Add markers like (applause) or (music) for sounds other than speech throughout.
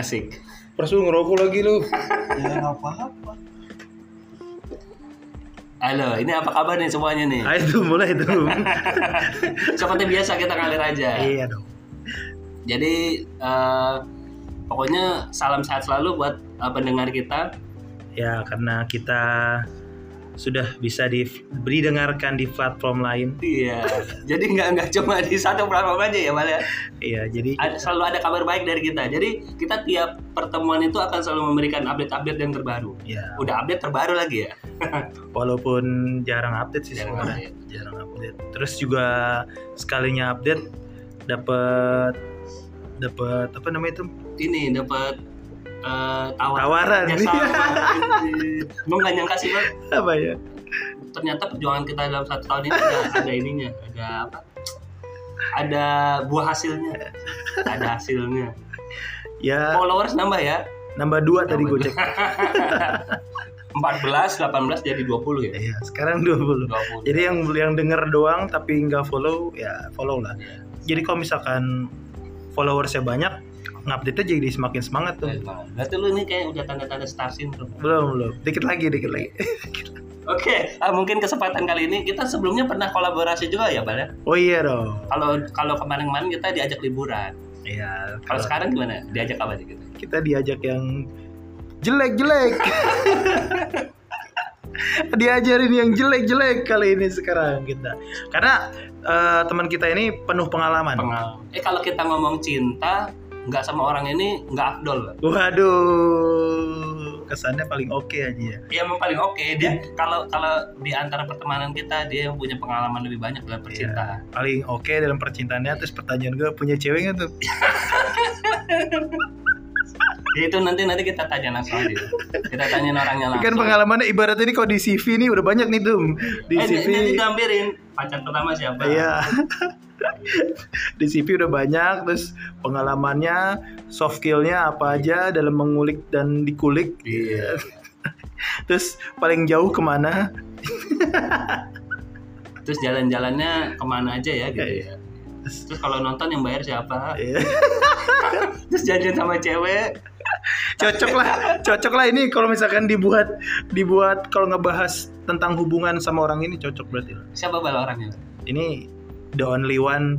Asik. Pras lu ngerokok lagi lu. Ya nggak apa-apa. Halo, ini apa kabar nih semuanya nih? Ayo tuh mulai tuh. (laughs) Seperti biasa kita ngalir aja. iya dong. Jadi eh, pokoknya salam sehat selalu buat eh, pendengar kita. Ya karena kita sudah bisa diberi dengarkan di platform lain. Iya. Jadi nggak nggak cuma di satu platform aja ya, Bal ya. Iya jadi Ada, selalu ada kabar baik dari kita. Jadi kita tiap pertemuan itu akan selalu memberikan update-update yang terbaru. ya Udah update terbaru lagi ya. (laughs) walaupun jarang update sih Jarang sebenarnya. update. Jarang update. Terus juga sekalinya update dapat dapat apa namanya itu? Ini dapat eh, tawaran. Tawaran. kerjasama. Gue nggak nyangka sih bang. Apa ya? Ternyata perjuangan kita dalam satu tahun ini ada, ada ininya, ada apa? Ada buah hasilnya. Ada hasilnya. Ya Followers nambah ya. nambah dua tadi gue cek. 14, 18 jadi 20 ya. Iya sekarang 20 20. Jadi yang yang denger doang tapi nggak follow ya follow lah. Jadi kalau misalkan followersnya banyak, ngupdate aja jadi semakin semangat tuh. Berarti lu ini kayak udah tanda-tanda star syndrome. Belum belum. Dikit lagi dikit lagi. (laughs) Oke, ah, mungkin kesempatan kali ini kita sebelumnya pernah kolaborasi juga ya, Bal ya? Oh iya dong. Kalau kalau kemarin-kemarin kita diajak liburan. Iya. Kalau sekarang gimana? Diajak apa aja gitu? kita diajak yang jelek-jelek. (laughs) Diajarin yang jelek-jelek kali ini sekarang kita. Karena eh, teman kita ini penuh pengalaman. Pengalaman. Eh kalau kita ngomong cinta, nggak sama orang ini nggak afdol. Waduh, kesannya paling oke aja ya. Dia emang paling oke dia kalau kalau di antara pertemanan kita dia yang punya pengalaman lebih banyak dalam percintaan. Iya, paling oke dalam percintaannya terus pertanyaan gue punya cewek nggak tuh (laughs) Ya, itu nanti nanti kita tanya langsung aja. Kita tanyain orangnya langsung. kan pengalamannya ibarat ini kalau di CV nih udah banyak nih tuh di eh, CV nanti gambarin pacar pertama siapa? iya (laughs) di CV udah banyak terus pengalamannya soft skillnya apa aja dalam mengulik dan dikulik Iya. (laughs) terus paling jauh ke mana (laughs) Terus jalan-jalannya ke mana aja ya gitu Iya. ya. Terus kalau nonton yang bayar siapa? Iya. (laughs) Terus janjian sama cewek. cocok lah cocok lah ini kalau misalkan dibuat dibuat kalau ngebahas tentang hubungan sama orang ini cocok berarti Siapa bal orangnya? ini the only one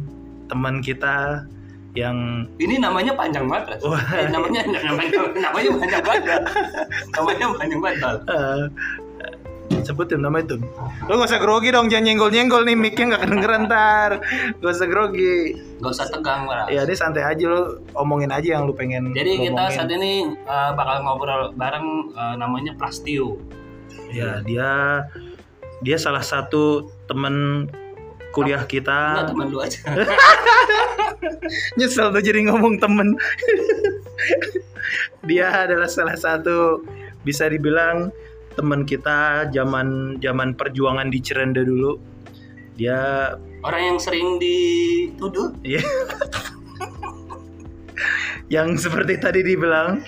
teman kita yang Ini namanya panjang banget. Wah. Eh, namanya namanya namanya panjang banget. Namanya panjang banget. Eh sebutin nama itu lo gak usah grogi dong jangan nyenggol nyenggol nih mic-nya gak kedengeran ntar gak usah grogi Gak usah tegang, Bal. ya ini santai aja lo omongin aja yang lu pengen Jadi kita ngomongin. saat ini uh, bakal ngobrol bareng uh, namanya Prastio. ya dia dia salah satu temen kuliah Enggak kita teman lu aja. (laughs) nyesel tuh jadi ngomong temen (laughs) dia adalah salah satu bisa dibilang teman kita zaman zaman perjuangan di Cirende dulu dia Orang yang sering dituduh. ya yang seperti tadi dibilang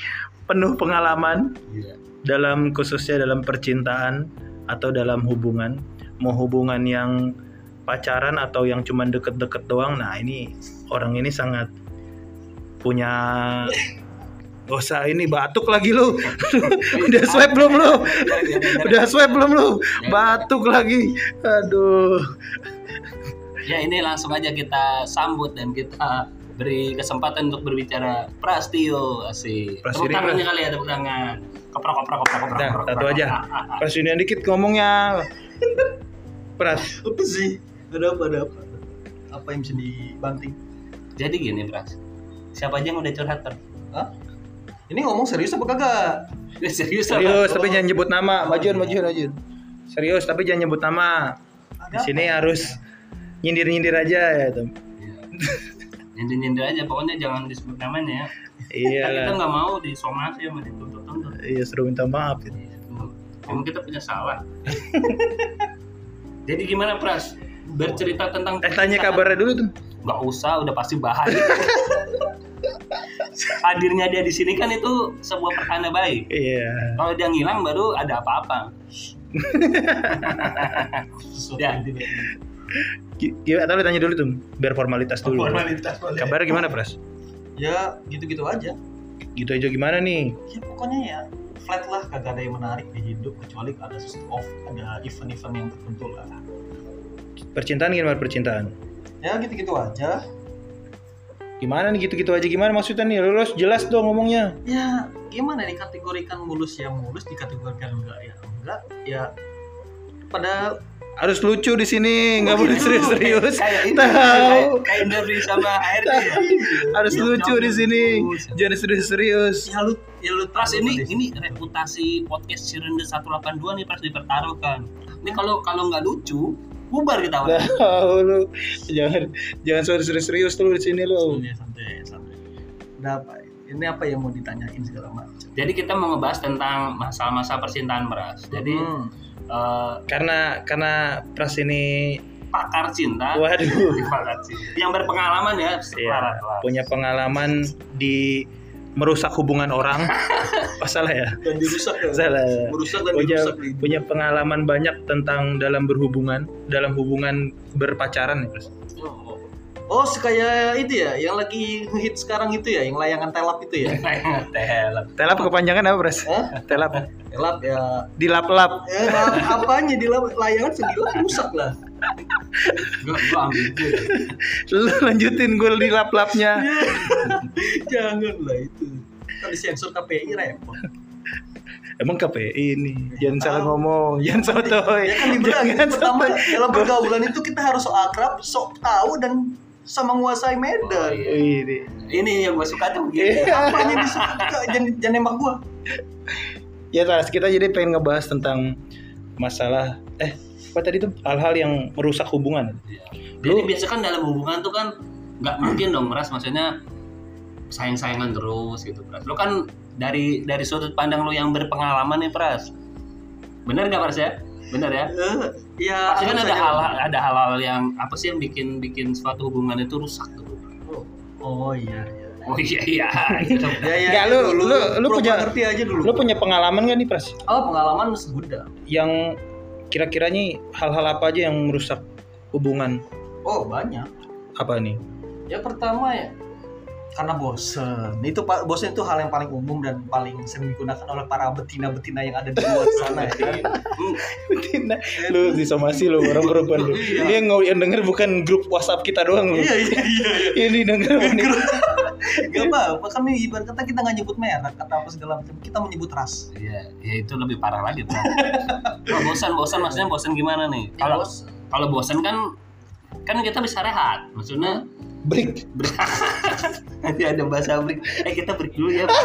penuh pengalaman Iya. dalam khususnya dalam percintaan atau dalam hubungan mau hubungan yang pacaran atau yang cuman deket-deket doang nah ini orang ini sangat punya Gak usah ini batuk lagi lu (laughs) Udah swipe belum lu Udah swipe belum lu Batuk lagi Aduh Ya ini langsung aja kita sambut dan kita beri kesempatan untuk berbicara Prastio asik. Prastio Tepuk tangannya kali ya tepuk tangan. Keprok keprok keprok keprok. Nah, satu aja. (laughs) Unian dikit ngomongnya (laughs) Pras Apa sih? Ada apa? Ada apa? Apa yang bisa dibanting? Jadi gini Pras. Siapa aja yang udah curhat Pras? Hah? Ini ngomong serius apa kagak? Ya, serius apa? Serius tapi jangan nyebut nama Majuan majuan majuan Serius tapi jangan nyebut nama Di sini harus nyindir-nyindir aja ya tuh Nyindir-nyindir aja pokoknya jangan disebut namanya ya. Iya Kan kita nggak mau disomasi sama dituntut-tuntut. Iya suruh minta maaf gitu. Emang kita punya salah. (laughs) Jadi gimana Pras? Bercerita tentang Eh tanya kabarnya dulu tuh. Nggak usah udah pasti bahaya. (laughs) Hadirnya dia di sini kan itu sebuah pertanda baik. Iya. Kalau dia ngilang baru ada apa-apa. (laughs) Ya. Gi- Gimana atau lu tanya dulu tuh biar formalitas dulu. Formalitas boleh. Kabarnya gimana Pras? Ya gitu-gitu aja. gitu aja gimana nih? Ya pokoknya ya flat lah kagak ada yang menarik di hidup kecuali ada sesuatu off ada event-event yang tertentu lah percintaan gimana percintaan? Ya gitu-gitu aja. Gimana nih gitu-gitu aja? Gimana maksudnya nih? Lu harus jelas dong ngomongnya. Ya gimana dikategorikan mulus? Ya mulus dikategorikan enggak? Ya enggak. Ya pada harus lucu di sini nggak Oh, boleh gitu. serius-serius. Kayak ini Tahu. kayak, interview sama HRD ya. Harus Ya, lucu di sini. jangan serius-serius. Ya lu ya lu Pras ini ini reputasi podcast Cirende 182 nih Pras dipertaruhkan. Ini kalau kalau nggak lucu, bubar kita. Pak. tahu lu jangan jangan serius-serius lu di sini lu Ya, santai santai udah apa ini apa yang mau ditanyain segala macam Jadi kita mau ngebahas tentang masalah-masalah percintaan Pras. Jadi Hmm. eh, karena karena pras ini pakar cinta, waduh (laughs) pakar cinta. yang berpengalaman ya, Iya, Pras. punya pengalaman di merusak hubungan orang (laughs) oh salah ya dan dirusak ya salah merusak dan punya dirusak punya pengalaman banyak tentang dalam berhubungan dalam hubungan berpacaran ya Pras? Oh, oh kayak itu ya, yang lagi hit sekarang itu ya, yang layangan telap itu ya. (laughs) Telap. telap kepanjangan apa Pras? Hah? telap Telap ya. dilap-lap Eh, apanya di lap- layangan sedilap rusak lah. Ambil itu. lu lanjutin gue dilap-lapnya (laughs) Jangan lah itu. Kan disensor KPI repot. emang KPI ini jangan salah ngomong jangan sotoy Ya kan dibilang jangan pertama sotoy dalam pergaulan itu kita harus sok akrab, sok tahu dan sama menguasai Oh, medan. iya. Ini. Ini yang gua suka tuh gitu. Iya. Apanya disuka jangan jangan nembak gua. Ya kita jadi pengen ngebahas tentang masalah eh apa tadi tuh hal-hal yang merusak hubungan. Jadi biasa kan dalam hubungan tuh kan nggak mungkin dong Pras, maksudnya sayang-sayangan terus gitu Pras. Lo kan dari dari sudut pandang lo yang berpengalaman nih Pras. Bener nggak Pras ya? Bener ya? Eh, ya Pasti kan ada hal ada hal-hal yang apa sih yang bikin bikin suatu hubungan itu rusak tuh. Oh iya iya. Oh iya iya. gitu. (laughs) Ya ya. Nggak, lu- lu- lu proper punya- ngerti aja dulu. Lu punya pengalaman gak nih Pras? Oh pengalaman segudang. Yang kira-kiranya hal-hal apa aja yang merusak hubungan? Oh banyak. Apa nih? Ya pertama ya karena bosen. Itu pak bosen itu hal yang paling umum dan paling sering digunakan oleh para betina-betina yang ada di luar sana ya. (laughs) Betina. lu disomasi lu orang perempuan lu. Ini yang, yang denger bukan grup WhatsApp kita doang lu. Iya iya iya. Ini denger ini. Gak apa-apa kan ibarat kata kita nggak nyebut merek kata apa segala macam. Kita menyebut ras. Iya, ya itu lebih parah lagi Pras. Oh, bosan bosan maksudnya bosan gimana nih? Ya, Kalau bos. kalau bosan kan kan kita bisa rehat. Maksudnya Break. break. (laughs) Nanti ada bahasa break. Eh kita break dulu ya. (laughs)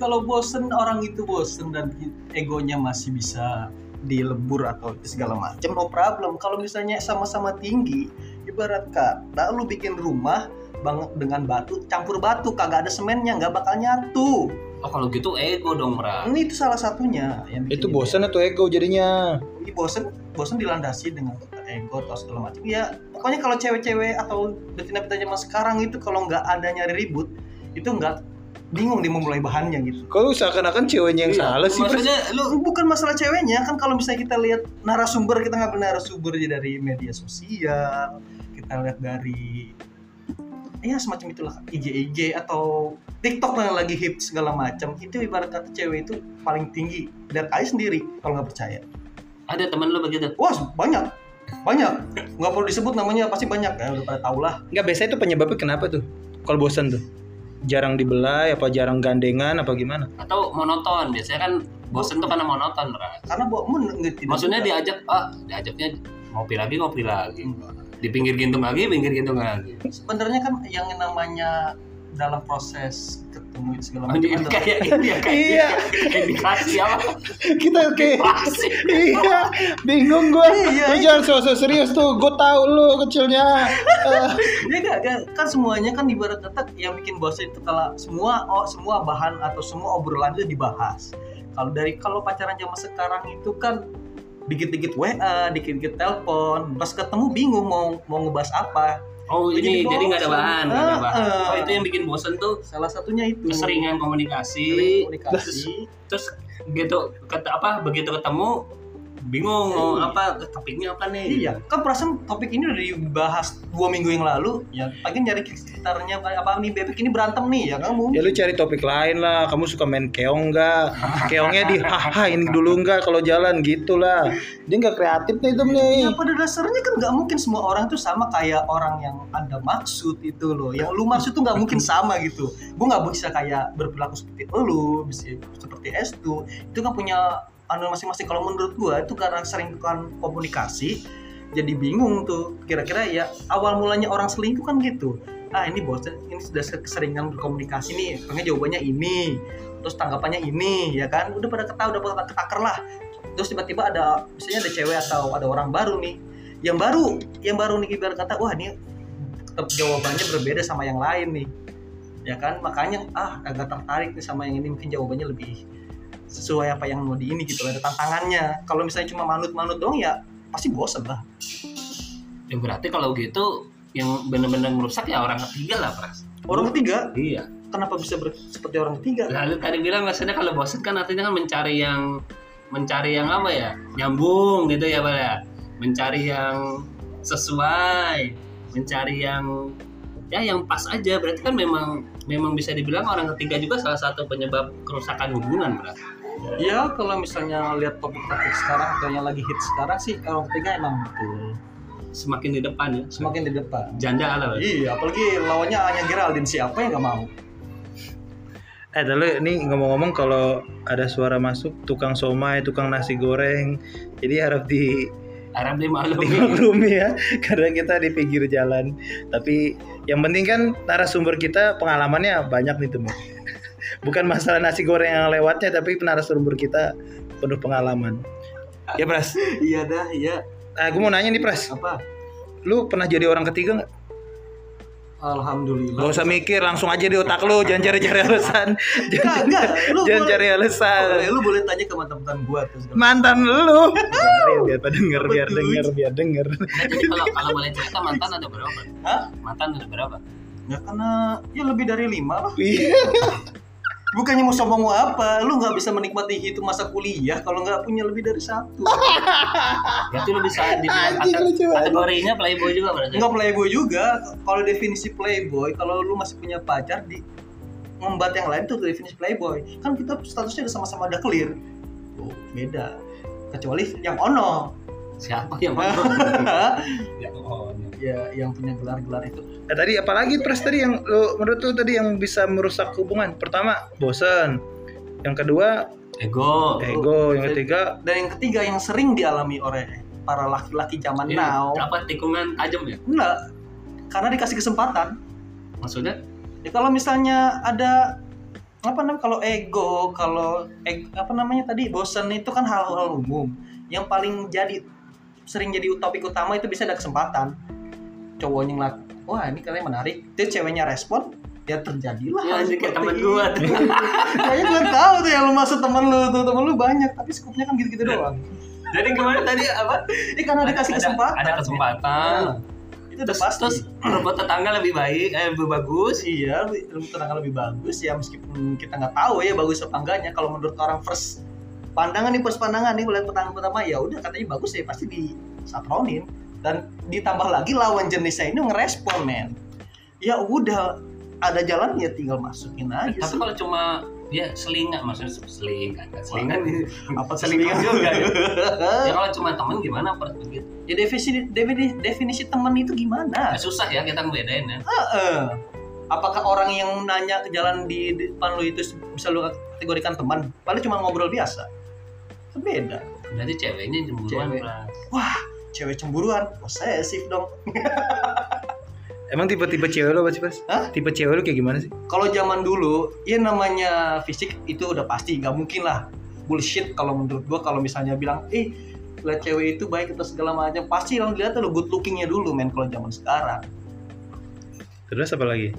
Kalau bosen orang itu bosen dan egonya masih bisa dilebur atau segala macam no problem. Kalau misalnya sama-sama tinggi, ibarat kata lu bikin rumah bang dengan batu campur batu kagak ada semennya nggak bakal nyatu. Oh kalau gitu ego dong Pras. Ini itu salah satunya yang bikin Itu bosan atau ego jadinya? Ini bosen bosen dilandasi dengan ego atau segala macam. Ya pokoknya kalau cewek-cewek atau betina-betina zaman sekarang itu kalau nggak ada nyari ribut itu nggak bingung dia memulai bahannya gitu. Kalau seakan-akan ceweknya yang Iya, salah sih. Maksudnya lu bukan masalah ceweknya kan kalau misalnya kita lihat narasumber kita ngambil narasumber aja dari media sosial kita lihat dari ya semacam itulah IG IG atau TikTok yang lagi hit segala macam itu ibarat kata cewek itu paling tinggi lihat aja sendiri kalau nggak percaya ada teman lu begitu. wah banyak banyak nggak perlu disebut namanya pasti banyak ya udah pada tau lah Enggak biasanya itu penyebabnya kenapa tuh? Kalau bosan tuh? Jarang dibelai apa jarang gandengan apa gimana? Atau monoton. Biasanya kan bosen tuh karena monoton Pras. karena bo- men- nggak- tidak Maksudnya juga. diajak ah diajaknya ngopi lagi ngopi lagi. Di pinggir gintung lagi pinggir gintung lagi. sebenarnya kan yang namanya dalam proses ketemu itu segala Oh, macam ini ada- kayak ini ya kayak Iya. kayak dikasih apa? Kita kayak Plastik. iya bingung gue. Iya, Lu jangan sosok serius tuh. Gue tahu lu kecilnya. (laughs) Ya enggak, enggak. kan semuanya kan ibarat kata yang bikin bosan itu kalau semua oh, semua bahan atau semua obrolan itu dibahas. Kalau dari kalau pacaran zaman sekarang itu kan dikit-dikit WA, dikit-dikit telepon, pas ketemu bingung mau mau ngebahas apa. Oh ini jadi nggak ada bahan, nggak ada bahan. Ah, Oh itu yang bikin bosen tuh Salah satunya itu. keseringan Sering komunikasi. komunikasi. Terus gitu kata apa begitu ketemu bingung mau apa topiknya apa nih Iya, kan perasaan topik ini udah dibahas dua minggu yang lalu. Ya, paling nyari sekitarnya apa nih bebek ini berantem nih ya kamu. Ya lu cari topik lain lah. Kamu suka main keong nggak? Keongnya di (laughs) haha ini dulu nggak kalau jalan gitu lah. Dia nggak kreatif nih itu nih. Ya pada dasarnya kan nggak mungkin semua orang tuh sama kayak orang yang ada maksud itu loh. Yang lu maksud tuh nggak mungkin sama gitu. Gue nggak bisa kayak berperilaku seperti lu, bisa seperti Estu. Itu kan punya anu masing-masing. Kalau menurut gua itu karena sering kan komunikasi, jadi bingung tuh. Kira-kira ya awal mulanya orang selingkuh kan gitu. Ah ini bosan, ini sudah keseringan berkomunikasi nih. Pengen jawabannya ini, terus tanggapannya ini, ya kan? Udah pada ketahui, udah pada ketaker lah. Terus tiba-tiba ada, misalnya ada cewek atau ada orang baru nih, yang baru, yang baru nih ibarat kata, wah ini jawabannya berbeda sama yang lain nih ya kan makanya ah agak tertarik nih sama yang ini mungkin jawabannya lebih sesuai apa yang mau di ini gitu ada tantangannya. Kalau misalnya cuma manut-manut dong ya pasti bosen lah. Ya berarti kalau gitu yang benar-benar merusak ya orang ketiga lah pras. Orang ketiga? Iya. Kenapa bisa ber- seperti orang ketiga? Lalu tadi bilang maksudnya kalau bosan kan artinya kan mencari yang mencari yang apa ya? Nyambung gitu ya pak ya. Mencari yang sesuai mencari yang ya yang pas aja. Berarti kan memang memang bisa dibilang orang ketiga juga salah satu penyebab kerusakan hubungan berarti ya kalau misalnya lihat topik-topik sekarang atau yang lagi hit sekarang sih orang ketiga emang betul semakin di depan ya semakin di depan janda lah berarti. iya apalagi lawannya hanya Geraldine siapa yang nggak mau Eh, tapi ini ngomong-ngomong kalau ada suara masuk tukang somai, tukang nasi goreng, jadi harap di harap dimaklumi dimaklumi ya (laughs) karena kita di pinggir jalan. Tapi yang penting kan narasumber kita pengalamannya banyak nih teman. Bukan masalah nasi goreng yang lewatnya, tapi narasumber kita penuh pengalaman. Ya Pras, iya dah iya. Nah, gue mau nanya nih Pras, apa? Lu pernah jadi orang ketiga nggak? Alhamdulillah. Gak usah mikir, langsung aja di otak lu, jangan cari-cari alasan. Jangan, Kagak, lu jangan boleh- cari alasan. Boleh, lu boleh tanya ke mantan-mantan gua terus mantan lu. Biar, biar pada denger biar denger biar denger. Kalau kalau boleh cerita mantan ada berapa? Hah? mantan ada berapa? Ya karena ya lebih dari lima lah. Iya. Bukannya mau sombong mau apa? Lu nggak bisa menikmati hidup masa kuliah kalau nggak punya lebih dari satu. (laughs) berarti lu bisa dibilang kategorinya playboy juga berarti Nggak playboy juga. Kalau definisi playboy, kalau lu masih punya pacar di ngembat yang lain tuh definisi playboy. Kan kita statusnya udah sama-sama udah clear. Tuh, beda. Kecuali yang ono. siapa yang oh, (laughs) ya yang punya gelar-gelar itu. Nah, tadi apalagi pres tadi yang lu menurut lu tadi yang bisa merusak hubungan pertama bosan yang kedua ego ego yang ketiga Dan yang ketiga yang sering dialami oleh para laki-laki zaman Ini now. apa tikungan tajam ya Enggak. Karena dikasih kesempatan. maksudnya Ya kalau misalnya ada apa namanya kalau ego, kalau eg- apa namanya tadi bosan itu kan hal-hal umum. Yang paling jadi sering jadi topik utama itu bisa ada kesempatan. Cowoknya ngeliat, wah ini kalian menarik. Itu ceweknya respon, ya terjadilah. ya ini kayak temen itu. gua tuh Kayaknya gue tahu tuh yang lu maksud temen lu tuh temen lu banyak, tapi skupnya kan gitu-gitu doang. jadi kemarin tadi apa Ini karena dikasih Ada- kesempatan. ada kesempatan Nah, itu udah pasti. terus rumput tetangga lebih baik eh lebih bagus Iya, ilmu tenangnya lebih bagus ya meskipun kita nggak tahu ya bagus apa enggaknya. Kalau menurut orang first pandangan nih first pandangan nih melihat pertanyaan pertama ya udah katanya bagus ya pasti disatronin dan ditambah lagi lawan jenisnya ini ngerespon men. Ya udah ada jalan ya tinggal masukin aja. tapi kalau cuma dia selingan maksudnya selingan kan selingan apa (laughs) selingan juga ya (laughs) ya kalau cuma temen gimana per begitu ya definisi definisi, definisi teman itu gimana? ya, susah ya kita ngebedain ya Heeh. Apakah orang yang nanya ke jalan di depan lu itu bisa lu kategorikan teman? Paling cuma ngobrol biasa. Kan Beda. berarti ceweknya cemburuan Cewek. Pras. Cewek cemburuan, posesif dong. (laughs) emang tipe-tipe cewek lu apa sih Hah? tipe cewek lu kayak gimana sih Kalau zaman dulu, ya namanya fisik itu udah pasti, nggak mungkin lah bullshit kalau menurut gua kalau misalnya bilang, eh lihat cewek itu baik atau segala macam, pasti yang dilihat tuh good lookingnya dulu men kalau zaman sekarang. terus apa lagi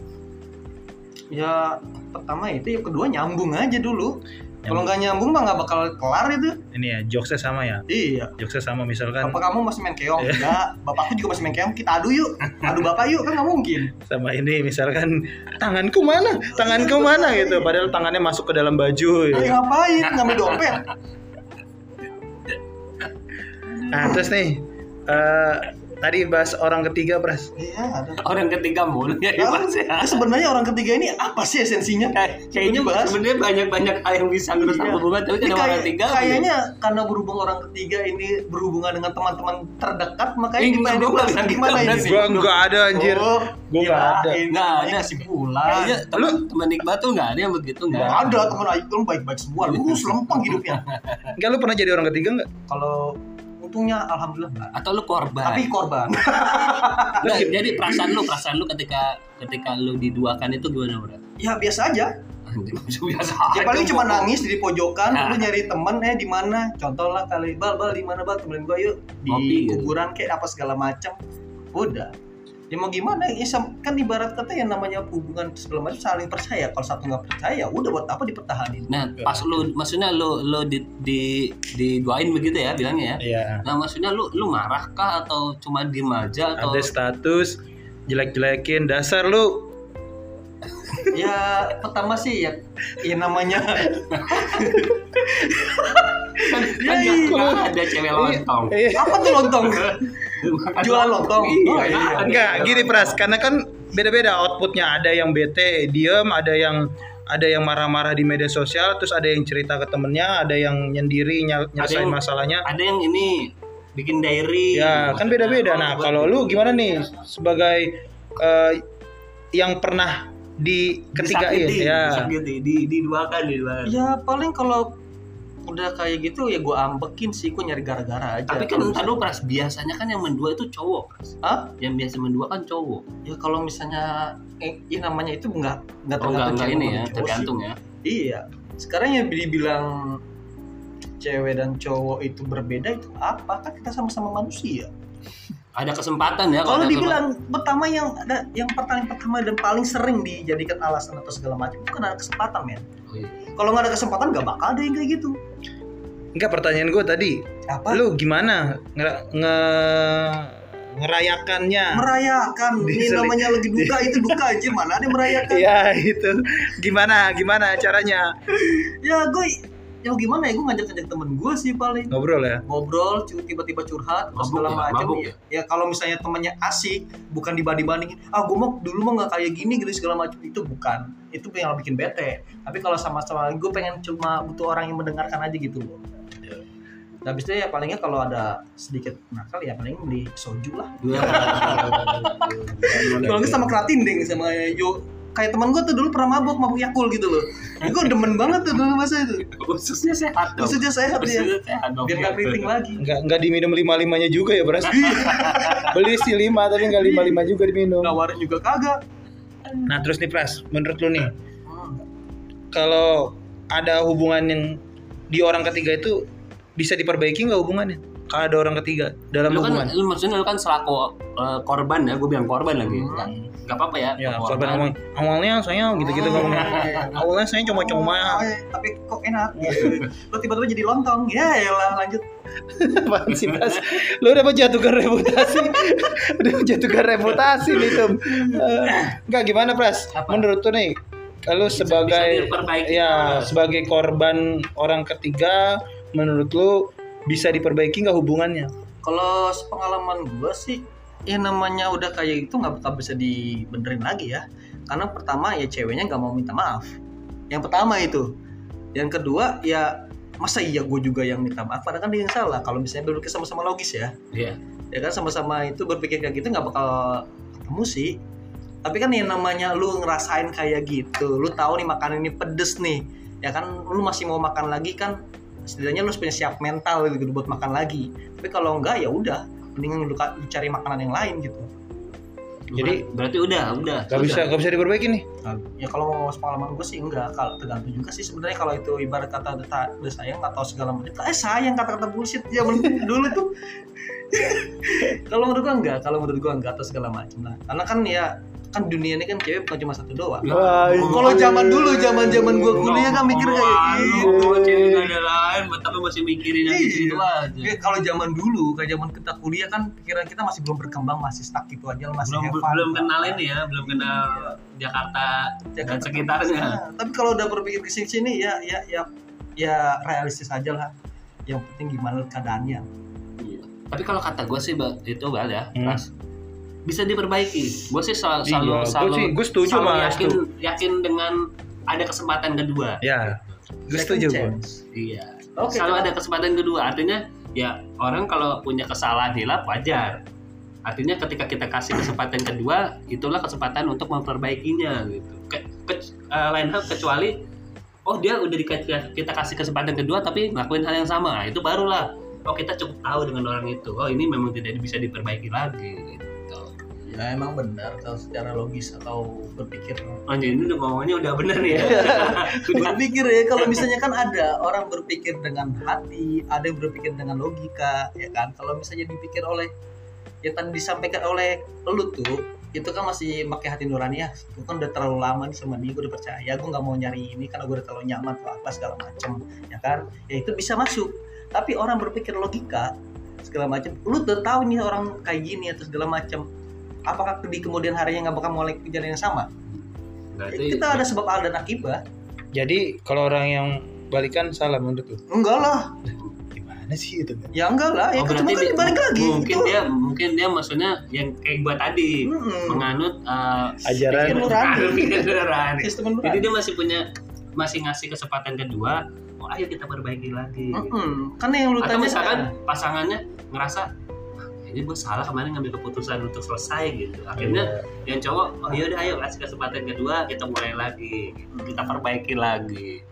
Ya pertama itu, yang kedua nyambung aja dulu. Kalau nggak nyambung mah nggak bakal kelar itu. ini ya jokesnya sama ya Iya. jokesnya sama misalkan Bapak kamu masih main keong? (laughs) Iya. Enggak. Bapakku juga masih main keong. Kita adu yuk. Adu bapak yuk. Kan nggak mungkin. sama ini misalkan tanganku mana tanganku mana gitu padahal tangannya masuk ke dalam baju ya. ngapain? Ngambil dompet. Nah, terus nih eh, tadi bahas orang ketiga, Pras. Iya, ada. Orang ketiga mulu ya Ya, ya. ya, sebenarnya orang ketiga ini apa sih esensinya? Kayaknya Dibahas. sebenarnya banyak-banyak hal yang bisa ngerusak Iya. hubungan tapi kayak- orang tiga? kayaknya karena berhubung orang ketiga ini berhubungan dengan teman-teman terdekat makanya Eh, gimana gua gitu, gimana ini? Gua enggak ada anjir. Oh, Gua nggak ada. kirain Nggak ada. kesimpulan. Kayaknya teman teman Iqbal tuh nggak ada yang begitu nggak Nggak ada teman tuh baik-baik semua, lurus lempeng hidupnya. Enggak lu pernah jadi orang ketiga enggak? Kalau untungnya alhamdulillah enggak. Atau lu korban? Tapi korban. (laughs) Nggak, jadi perasaan lu perasaan lu ketika ketika lu diduakan itu gimana bro? ya biasa aja. (laughs) Biasa Ya paling cuma nangis di pojokan, Nah. lu nyari temen eh di mana? Contoh lah kali bal bal di mana bal temenin gua yuk di gitu. kuburan kayak apa segala macam. Udah. Ya mau gimana? Ya, sam- kan ibarat kata yang namanya hubungan segala macam saling percaya. Kalau satu nggak percaya, udah buat apa dipertahanin? Nah, pas lu maksudnya lu lu di, di diduain begitu ya bilangnya ya. Iya. Nah, maksudnya lu lu marah kah atau cuma diem aja atau Ada status jelek-jelekin dasar lu. (laughs) ya pertama sih ya, ya namanya (laughs) kan, Ya, kan iya. nggak ada cewek lontong. Iya. apa tuh lontong? (laughs) Jualan lontong. Iya, Oh, iya. Enggak, gini Pras, karena kan beda-beda outputnya. Ada yang bete, diem, ada yang ada yang marah-marah di media sosial, terus ada yang cerita ke temennya, ada yang nyendiri nyel- nyelesain yang- masalahnya. Ada yang ini bikin diary. Ya, kan beda-beda. Nah, kalau lu gimana nih sebagai eh, yang pernah di Disakiti, ya. disakiti, di diduakan, diduakan. Ya paling kalau udah kayak gitu ya gua ambekin sih, gua nyari gara-gara aja. Tapi kan lu pras biasanya kan yang mendua itu cowok. Pras. Hah? Yang biasa mendua kan cowok. ya kalau misalnya eh, ya namanya itu nggak nggak Oh enggak tergantung enggak ini ya, tergantung ya. iya sekarang yang dibilang cewek dan cowok itu berbeda itu apa kan kita sama-sama manusia Ada kesempatan ya kalau dibilang pertama yang ada yang paling pertama dan paling sering dijadikan alasan atau segala macam itu kan ada kesempatan men kesempatan. Oh, iya. kalau nggak ada kesempatan nggak bakal ada yang kayak gitu Enggak pertanyaan gue tadi, apa? Lu gimana nge- nge- ngerayakannya? merayakan. Ini namanya lagi duka itu duka aja mana ada merayakan? Iya itu. Gimana gimana caranya? Ya gue ya gimana ya? Gue ngajak-ngajak temen gue sih paling. Ngobrol ya? ngobrol tiba-tiba curhat terus Mabuk segala ya, macam mabuk ya, ya kalau misalnya temannya asik bukan dibanding bandingin ah gue mau dulu mau nggak kayak gini gitu segala macam itu bukan. Itu yang bikin bete. Tapi kalau sama-sama gue pengen cuma butuh orang yang mendengarkan aja gitu loh habis itu ya palingnya kalau ada sedikit nakal ya paling beli soju lah. (laughs) Iya. Kalau nggak sama keratin deh sama yo kayak teman gue tuh dulu pernah mabok mabuk yakul gitu loh. gue demen banget tuh dulu masa itu. Khususnya sehat dong. Maksudnya sehat dia. Khususnya sehat dong. Biar nggak keriting lagi. Nggak nggak diminum lima limanya juga ya beras? Beli sih lima tapi nggak lima lima juga diminum. Nawarin juga kagak. Nah terus nih Pras, menurut lu nih Hmm. kalau ada hubungan yang di orang ketiga itu bisa diperbaiki nggak hubungannya? Kalau ada orang ketiga dalam Lu kan, hubungan? lu maksudnya lu kan selaku eh, korban ya, gue bilang korban lagi. Hmm. Nggak nggak apa-apa ya. Ya, korban. korban ngomong awalnya saya gitu-gitu Oh. ngomongnya. Awalnya saya cuma-cuma Oh, eh, tapi kok enak gitu. Lo tiba-tiba jadi lontong. Ya elah lanjut. Apaan sih Pras? Lu udah menjatuhkan reputasi. udah menjatuhkan reputasi nih Tum. Eh, Enggak gimana Pras? Apa? Menurut tuh nih kalau Bisa- sebagai bisa diperbaiki. ya sebagai korban orang ketiga menurut lu bisa diperbaiki nggak hubungannya? Kalau pengalaman gue sih ya namanya udah kayak gitu nggak bakal bisa dibenerin lagi ya. Karena pertama ya ceweknya nggak mau minta maaf. Yang pertama itu. Yang kedua ya masa iya gue juga yang minta maaf padahal kan dia yang salah kalau misalnya duduknya sama-sama logis ya Iya. ya kan sama-sama itu berpikir kayak gitu nggak bakal ketemu sih tapi kan yang namanya lu ngerasain kayak gitu lu tahu nih makanan ini pedes nih ya kan lu masih mau makan lagi kan setidaknya lu punya siap mental gitu buat makan lagi. Tapi kalau enggak ya udah mending lu, cari makanan yang lain gitu. Jadi- berarti udah, udah. Gak sudah. bisa gak bisa diperbaiki nih. ya kalau mau pengalaman gue sih enggak kalau tergantung juga sih sebenarnya kalau itu ibarat kata udah, ta- udah sayang atau segala macam. Eh sayang kata-kata bullshit ya (laughs) dulu tuh. (laughs) Kalau menurut gue enggak kalau menurut gue enggak atau segala macam lah. Karena kan ya kan dunia ini kan cewek bukan cuma satu doang Wah, Kalau zaman dulu, zaman-zaman gua kuliah kan mikir kayak gitu. Kalau cewek nggak ada lain, tapi masih mikirin yang Iya. gitu aja. Ya, kalau zaman dulu, kayak zaman kita kuliah kan pikiran kita masih belum berkembang, masih stuck gitu aja, masih Belum belum kenal ini ya, belum kenal Jakarta dan Jakarta. sekitarnya. Nah, tapi kalau udah berpikir ke sini ya ya ya ya realistis aja lah. Yang penting gimana keadaannya. Iya. Tapi kalau kata gue sih itu bal ya, Hmm. Bisa diperbaiki. Gue sih selalu Iya, selalu selalu, sih- gua setuju selalu sama yakin itu. yakin dengan ada kesempatan kedua. Ya, gue setuju. Iya. Oke, selalu kenapa? ada kesempatan kedua. Artinya ya orang kalau punya kesalahan hilap wajar. Artinya ketika kita kasih kesempatan kedua, itulah kesempatan untuk memperbaikinya gitu. Ke, ke- eh, lain hal kecuali oh dia udah dikasih kita kasih kesempatan kedua tapi ngelakuin hal yang sama. Itu barulah oh kita cukup tahu dengan orang itu. Oh ini memang tidak bisa diperbaiki lagi gitu. Ya emang benar kalau secara logis atau berpikir Anjir ini udah ngomongnya udah bener nih ya. (laughs) berpikir ya kalau misalnya kan ada orang berpikir dengan hati, ada yang berpikir dengan logika, ya kan? Kalau misalnya dipikir oleh yang tadi disampaikan oleh lu tuh itu kan masih pakai hati nurani ya gue kan udah terlalu lama nih sama dia gue udah percaya gue nggak mau nyari ini karena gue udah terlalu nyaman atau apa segala macem ya kan ya itu bisa masuk tapi orang berpikir logika segala macam lu udah tahu nih orang kayak gini atau segala macam apakah di kemudian harinya nggak bakal mulai kejadian yang sama Berarti kita ada sebab hal dan akibat Jadi kalau orang yang balikan salah menurut lu? enggak lah Gimana sih itu? Ya enggak lah, ya Oh, kan cuma kan dia- balik lagi. mungkin gitu. dia mungkin dia maksudnya yang kayak gua tadi Mm-mm. menganut eh, Ajaran (laughs) nurani. Jadi dia masih punya masih ngasih kesempatan kedua. Oh ayo kita perbaiki lagi. Mm-mm. Karena yang lu Atau tanya misalkan kan, pasangannya ngerasa "Ah, ini gue salah kemarin ngambil keputusan untuk selesai gitu. Akhirnya yang cowok oh yaudah ayo kasih kesempatan kedua kita mulai lagi, kita perbaiki lagi.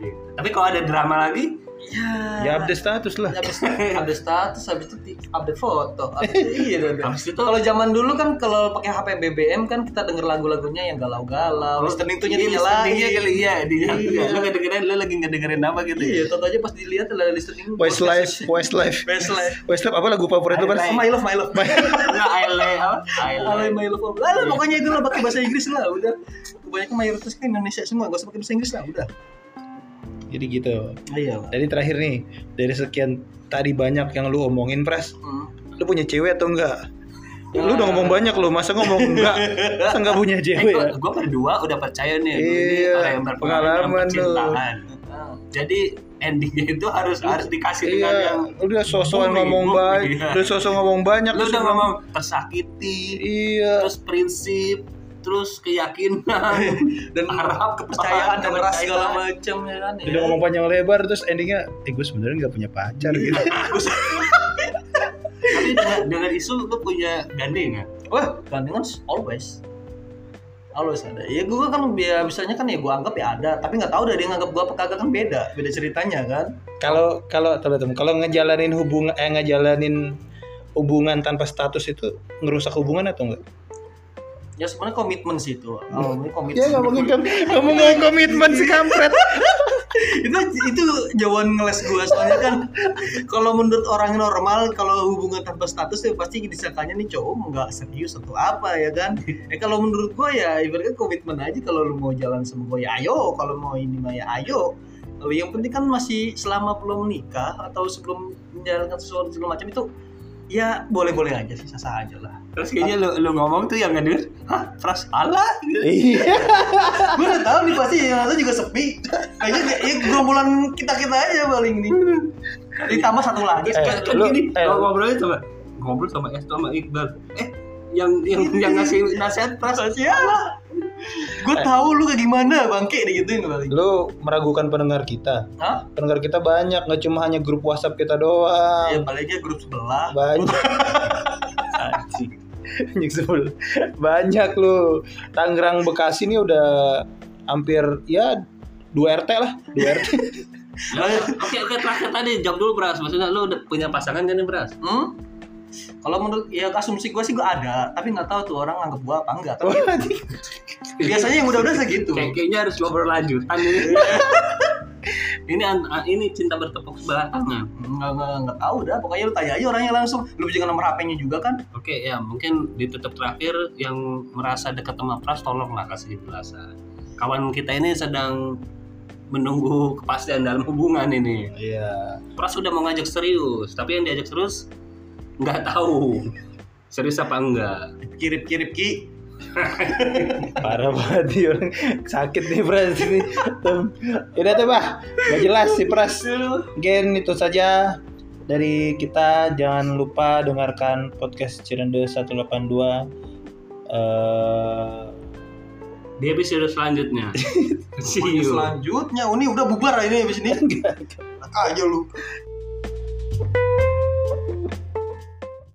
Gitu. Tapi kalau ada drama lagi, ya, Ya update status lah. habis update status, habis itu update foto. (laughs) Habis itu, iya habis itu Kalau zaman dulu kan kalau pakai HP BBM kan kita denger lagu-lagunya yang galau-galau, listening tuh Iya, nyalain. listeningnya kali iya, dia Iya. lu ngedengerin lu lagi ngedengerin apa gitu. Iya, tentu aja pas dilihat ada listening Westlife, Westlife, Westlife. Westlife apa lagu favorit lu? Oh, my love, my love. Enggak (laughs) Aile apa? Halo, Aile. my love. Lalu pokoknya itu lah pakai bahasa Inggris lah, udah. Kebanyakan mayoritas kan Indonesia semua, gak usah pakai bahasa Inggris lah, udah. Jadi gitu. Iya. Jadi terakhir nih, dari sekian tadi banyak yang lu omongin Pras, Hmm. lu punya cewek atau enggak? Lu udah ngomong banyak lu, masa ngomong enggak? Masa enggak punya Eh, cewek ya? gua, gua berdua udah percaya nih, ini Iya, orang yang berpengalaman percintaan. Jadi endingnya itu harus harus dikasih dengan yang Iya, udah Bumi, ngomong banyak, iya. udah sosok ngomong banyak lu udah ngomong tersakiti, Iya. terus prinsip, terus keyakinan, (laughs) dan harap kepercayaan dan ras segala macam ya kan ya. Udah ngomong panjang lebar terus endingnya, eh gue sebenarnya nggak punya pacar gitu. (laughs) Tapi dengan, dengan isu lu punya gandengan. Wah, gandengan always. Always ada. Ya gue kan ya biasanya kan ya gue anggap ya ada, tapi nggak tahu dari dia nganggap gue apa kagak kan beda, beda ceritanya kan. Kalau kalau teman-teman, kalau ngejalanin hubungan eh ngejalanin hubungan tanpa status itu ngerusak hubungan atau enggak? Ya sebenarnya komitmen sih itu. Oh, ini komitmen. Ya ngomongin kom (laughs) ngomongin komitmen si kampret. (laughs) itu itu jawaban ngeles gue soalnya kan kalau menurut orang normal kalau hubungan tanpa status ya pasti disangkanya nih cowok nggak serius atau apa ya kan eh kalau menurut gue ya ibaratnya komitmen aja kalau lu mau jalan sama gue ya ayo kalau mau ini mah ya ayo kalau yang penting kan masih selama belum menikah atau sebelum menjalankan sesuatu segala macam itu ya boleh-boleh aja sih sah aja lah Terus kayaknya lu, lu ngomong tuh yang ngedenger, hah, pras Allah. Iya. (laughs) gue udah tahu nih pasti yang itu juga sepi kayaknya ya gerombolan kita kita aja paling nih ditambah satu lagi Eh, kan, kan lu- gini, eh, kalau ngobrolnya sama ngobrol sama Esto sama Iqbal. Eh, yang yang yang ngasih nasihat pras siapa gue tahu lu kayak gimana bangke digituin paling Lu meragukan pendengar kita. Hah? Pendengar kita banyak, nggak cuma hanya grup WhatsApp kita doang. ya baliknya grup sebelah Banyak. (laughs) Anjing. Anjing sebel. Banyak lu. Tangerang Bekasi ini udah hampir ya 2 RT lah, 2 RT. (laughs) Oke oke terakhir tadi jawab dulu Bras. Maksudnya lu udah punya pasangan kan nih Bras? hmm? Kalau menurut ya asumsi gue sih gue ada tapi nggak tahu tuh orang anggap gue apa enggak tapi Wah, anjing. biasanya yang udah-udah segitu Kayak kayaknya harus ngobrol lanjutan ini. (laughs) ini an- a- ini cinta bertepuk sebelah tangan. nggak nggak nggak tahu dah pokoknya lu tanya aja orangnya langsung lu juga nomor HP-nya juga kan Oke ya mungkin ditutup terakhir yang merasa dekat sama Pras tolonglah kasih penjelasan. Kawan kita ini sedang menunggu kepastian dalam hubungan ini. Iya. Pras udah mau ngajak serius, tapi yang diajak serius nggak tahu serius apa enggak. kirip-kirip ki Parah banget nih orang sakit nih Pras ini. Yaudah tuh bah, gak jelas sih Pras. Gen itu saja dari kita jangan lupa dengarkan podcast Cirende 182 eh Di episode selanjutnya. (laughs) See you. selanjutnya, ini udah bubar ini habis ini. Aja lu.